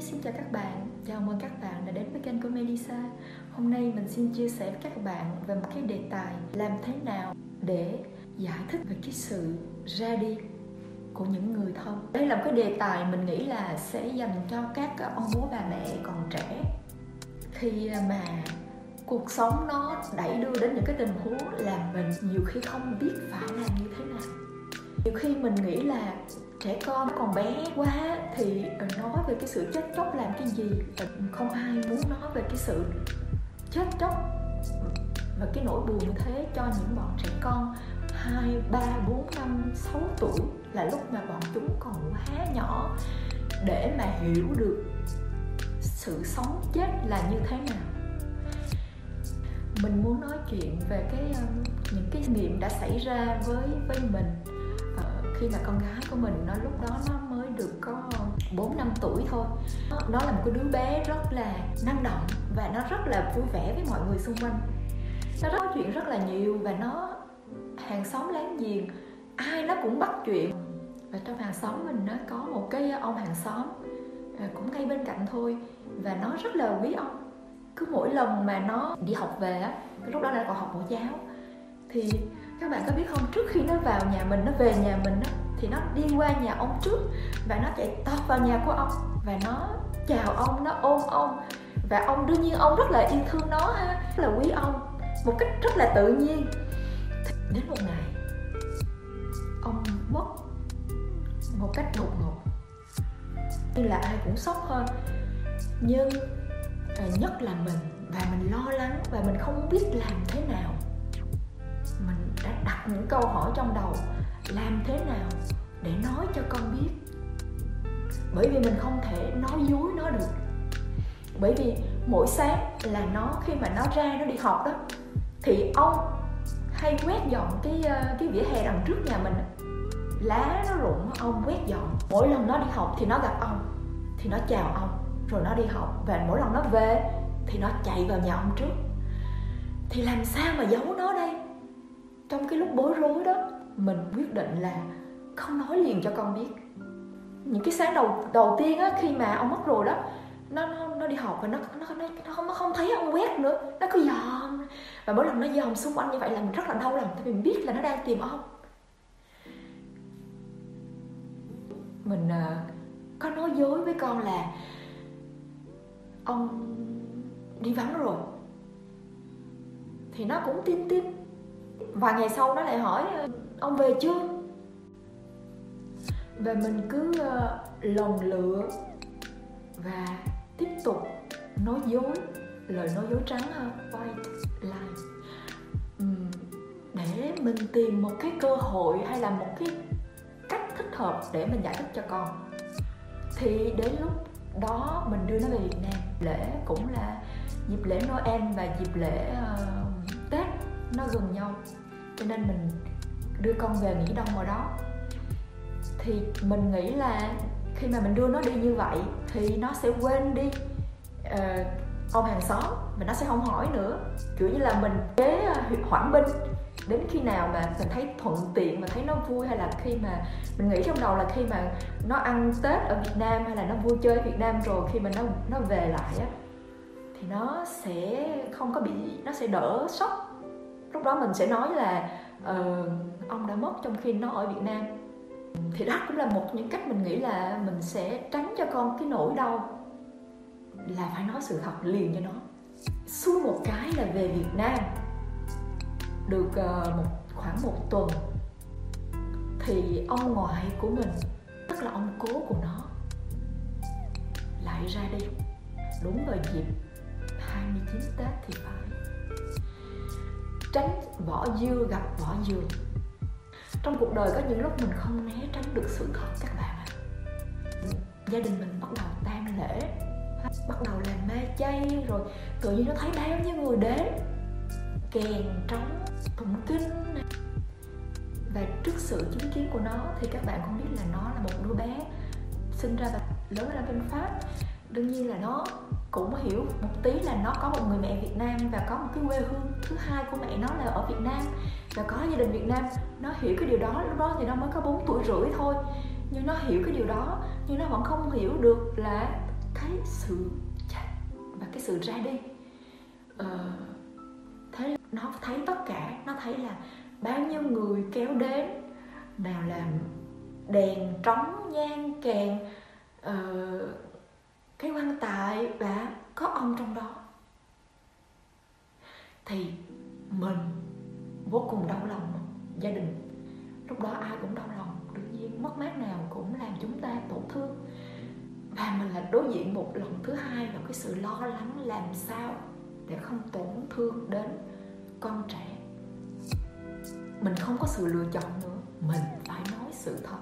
xin chào các bạn. Chào mừng các bạn đã đến với kênh của Melissa. Hôm nay mình xin chia sẻ với các bạn về một cái đề tài làm thế nào để giải thích về cái sự ra đi của những người thân. Đây là một cái đề tài mình nghĩ là sẽ dành cho các ông bố bà mẹ còn trẻ khi mà cuộc sống nó đẩy đưa đến những cái tình huống làm mình nhiều khi không biết phải làm như thế nào nhiều khi mình nghĩ là trẻ con còn bé quá thì ờ, nói về cái sự chết chóc làm cái gì? Ờ, không ai muốn nói về cái sự chết chóc và cái nỗi buồn như thế cho những bọn trẻ con 2, 3, 4, 5, 6 tuổi là lúc mà bọn chúng còn quá nhỏ. Để mà hiểu được sự sống chết là như thế nào mình muốn nói chuyện về cái ờ, những cái nghiệm đã xảy ra với với mình khi mà con gái của mình nó lúc đó nó mới được có 4 năm tuổi thôi. Nó là một cái đứa bé rất là năng động và nó rất là vui vẻ với mọi người xung quanh. Nó nói chuyện rất là nhiều và nó hàng xóm láng giềng, ai nó cũng bắt chuyện. Và trong hàng xóm mình nó có một cái ông hàng xóm à, cũng ngay bên cạnh thôi và nó rất là quý ông. Cứ mỗi lần mà nó đi học về á lúc đó là còn học mẫu giáo. Thì các bạn có biết không? Trước khi nó vào nhà mình, nó về nhà mình đó thì nó đi qua nhà ông trước và nó chạy tọt vào nhà của ông và nó chào ông, nó ôm ông và ông đương nhiên ông rất là yêu thương nó ha, rất là quý ông một cách rất là tự nhiên. Đến một ngày, ông mất một cách đột ngột. Như là ai cũng sốc hơn, nhưng à, nhất là mình và mình lo lắng và mình không biết làm thế nào đặt những câu hỏi trong đầu. Làm thế nào để nói cho con biết? Bởi vì mình không thể nói dối nó được. Bởi vì mỗi sáng là nó, khi mà nó ra nó đi học đó, thì ông hay quét dọn cái ờ, cái vỉa hè đằng trước nhà mình lá nó rụng, ông quét dọn. Mỗi lần nó đi học thì nó gặp ông, thì nó chào ông, rồi nó đi học và mỗi lần nó về thì nó chạy vào nhà ông trước. Thì làm sao mà giấu nó đây? Trong cái lúc bối rối đó mình quyết định là không nói liền cho con biết. Những cái sáng đầu đầu tiên á khi mà ông mất rồi đó nó nó, nó đi học và nó nó nó nó không nó không thấy ông quét nữa. Nó cứ dòm. Và mỗi lần nó dòm xung quanh như vậy là mình rất là đau lòng tại vì mình biết là nó đang tìm ông. Mình uh, có nói dối với con là ông đi vắng rồi. Thì nó cũng tin tin vài ngày sau nó lại hỏi ờ, ông về chưa? Và mình cứ uh, lồng lựa và tiếp tục nói dối lời nói dối trắng hơn white lie để mình tìm một cái cơ hội hay là một cái cách thích hợp để mình giải thích cho con. Thì đến lúc đó mình đưa nó về Việt Nam. Lễ cũng là dịp lễ Noel và dịp lễ uh, Tết nó gần nhau cho nên mình đưa con về nghỉ đông ở đó. Thì mình nghĩ là khi mà mình đưa nó đi như vậy thì nó sẽ quên đi ờ, uh, ông hàng xóm và nó sẽ không hỏi nữa. Kiểu như là mình kế ờ, hoãn binh đến khi nào mà mình thấy thuận tiện mà thấy nó vui hay là khi mà mình nghĩ trong đầu là khi mà nó ăn tết ở việt nam hay là nó vui chơi ở việt nam rồi khi mà nó nó về lại á thì nó sẽ không có bị nó sẽ đỡ sốc lúc đó mình sẽ nói là uh, ông đã mất trong khi nó ở việt nam. Thì đó cũng là một những cách mình nghĩ là mình sẽ tránh cho con cái nỗi đau là phải nói sự thật liền cho nó. Xuống một cái là về việt nam được uh, một khoảng một tuần thì ông ngoại của mình tức là ông cố của nó lại ra đi. Đúng vào dịp 29 Tết thì phải tránh vỏ dưa, gặp vỏ dừa. Trong cuộc đời có những lúc mình không né tránh được sự thật, các bạn ạ. Gia đình mình bắt đầu tan lễ, bắt đầu làm ma chay, rồi tự nhiên nó thấy bao nhiêu người đến. Kèn trống, tụng kinh. Và trước sự chứng kiến của nó thì các bạn cũng biết là nó là một đứa bé sinh ra và lớn lên bên pháp. Đương nhiên là nó cũng hiểu một tí là nó có một người mẹ Việt Nam và có một cái quê hương thứ hai của mẹ nó là ở Việt Nam. Và có gia đình Việt Nam nó hiểu cái điều đó lúc đó thì nó mới có 4 tuổi rưỡi thôi. Nhưng nó hiểu cái điều đó nhưng nó vẫn không hiểu được là thấy sự chết và cái sự ra đi. Ờ, thế nó thấy tất cả nó thấy là bao nhiêu người kéo đến nào là đèn trống nhang kèn uh, cái quan tài đã có ông trong đó. Thì mình vô cùng đau lòng gia đình. Lúc đó ai cũng đau lòng, đương nhiên mất mát nào cũng làm chúng ta tổn thương. Và mình là đối diện một lần thứ hai là cái sự lo lắng làm sao để không tổn thương đến con trẻ. Mình không có sự lựa chọn nữa, mình phải nói sự thật.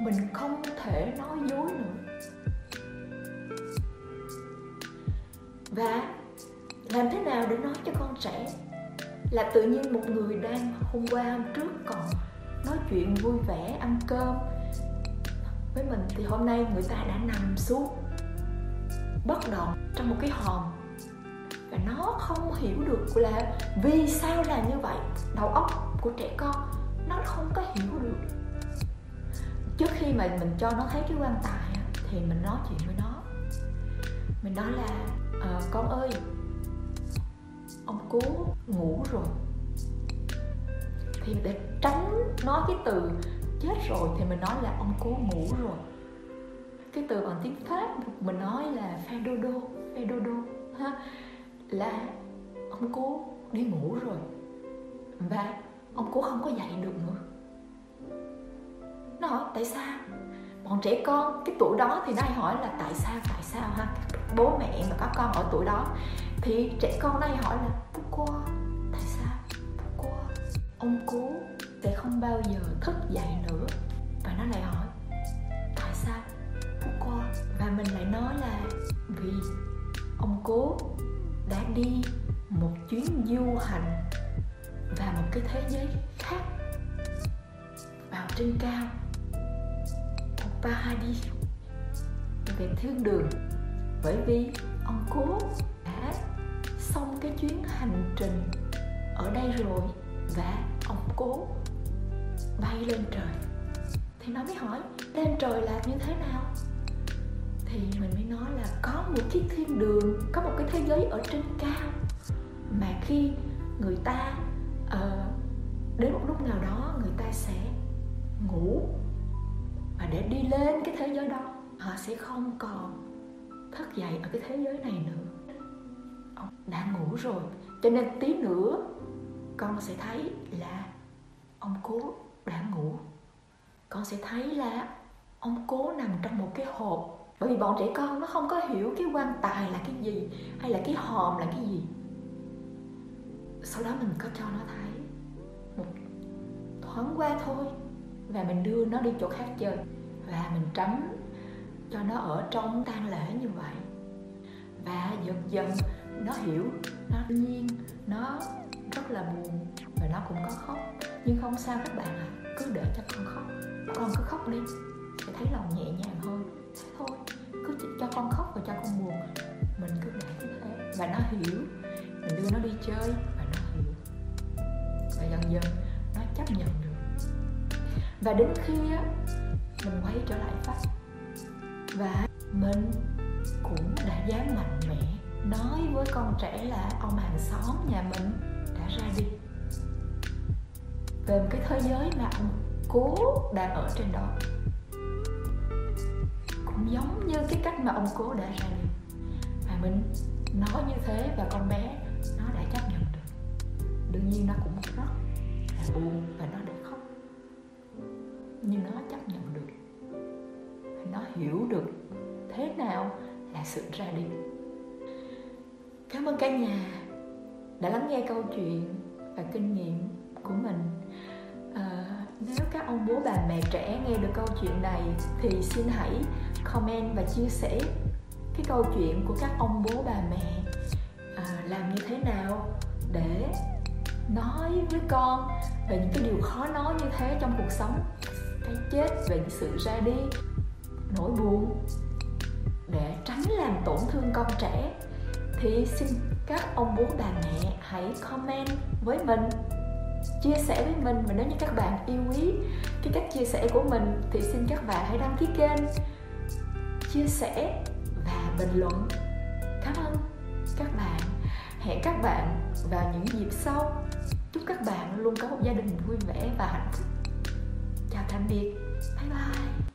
Mình không thể nói dối nữa. Và làm thế nào để nói cho con trẻ là tự nhiên một người đang hôm qua, hôm trước còn nói chuyện vui vẻ, ăn cơm với mình thì hôm nay người ta đã nằm xuống, bất động trong một cái hòm. Và nó không hiểu được là vì sao là như vậy. Đầu óc của trẻ con, nó không có hiểu được. Trước khi mà mình cho nó thấy cái quan tài thì mình nói chuyện với nó. Mình nói là à, con ơi ông cố ngủ rồi. Thì để tránh nói cái từ chết rồi thì mình nói là ông cố ngủ rồi. Cái từ bằng tiếng pháp mình nói là fedodo fedodo ha là ông cố đi ngủ rồi. Và ông cố không có dậy được nữa. Nó hỏi tại sao? Bọn trẻ con cái tuổi đó thì nó hay hỏi là tại sao tại sao? ha bố mẹ mà có con ở tuổi đó, thì trẻ con này hỏi là pourquoi tại sao? Pourquoi ông cố sẽ không bao giờ thức dậy nữa. Và nó lại hỏi, tại sao? Pourquoi và mình lại nói là, vì ông cố đã đi một chuyến du hành và một cái thế giới khác, vào trên cao. Paradis, về thiên đường bởi vì ông cố đã xong cái chuyến hành trình ở đây rồi và ông cố bay lên trời. Thì nó mới hỏi lên trời là như thế nào? Thì mình mới nói là có một chiếc thiên đường có một cái thế giới ở trên cao mà khi người ta uh, đến một lúc nào đó người ta sẽ ngủ và để đi lên cái thế giới đó họ sẽ không còn thức dậy ở cái thế giới này nữa. Ông đã ngủ rồi, cho nên tí nữa con sẽ thấy là ông cố đã ngủ. Con sẽ thấy là ông cố nằm trong một cái hộp. Bởi vì bọn trẻ con nó không có hiểu cái quan tài là cái gì, hay là cái hòm là cái gì. Sau đó mình có cho nó thấy một thoáng qua thôi, và mình đưa nó đi chỗ khác chơi. Và mình tránh cho nó ở trong tang lễ như vậy. Và dần dần nó hiểu, nó nhiên, nó rất là buồn và nó cũng có khóc. Nhưng không sao các bạn ạ à. cứ để cho con khóc. Con cứ khóc đi, sẽ thấy lòng nhẹ nhàng hơn. Thế thôi, cứ cho con khóc và cho con buồn. Mình cứ để như thế. Và nó hiểu, mình đưa nó đi chơi và nó hiểu. Và dần dần nó chấp nhận được. Và đến khi á, mình quay trở lại pháp và mình cũng đã dám mạnh mẽ nói với con trẻ là ông hàng xóm nhà mình đã ra đi. Về một cái thế giới mà ông cố đang ở trên đó, cũng giống như cái cách mà ông cố đã ra đi. Và mình nói như thế và con bé nó đã chấp nhận được. Đương nhiên nó cũng rất là buồn và nó đã khóc, nhưng nó chấp nhận nó hiểu được thế nào là sự ra đi. Cảm ơn cả nhà đã lắng nghe câu chuyện và kinh nghiệm của mình. À, nếu các ông bố bà mẹ trẻ nghe được câu chuyện này thì xin hãy comment và chia sẻ cái câu chuyện của các ông bố bà mẹ à, làm như thế nào để nói với con về những cái điều khó nói như thế trong cuộc sống cái chết về những sự ra đi nỗi buồn. Để tránh làm tổn thương con trẻ, thì xin các ông bố bà mẹ hãy comment với mình, chia sẻ với mình. Và nếu như các bạn yêu quý cái cách chia sẻ của mình, thì xin các bạn hãy đăng ký kênh, chia sẻ và bình luận. Cảm ơn các bạn. Hẹn các bạn vào những dịp sau. Chúc các bạn luôn có một gia đình vui vẻ và hạnh phúc. Chào tạm biệt. Bye bye.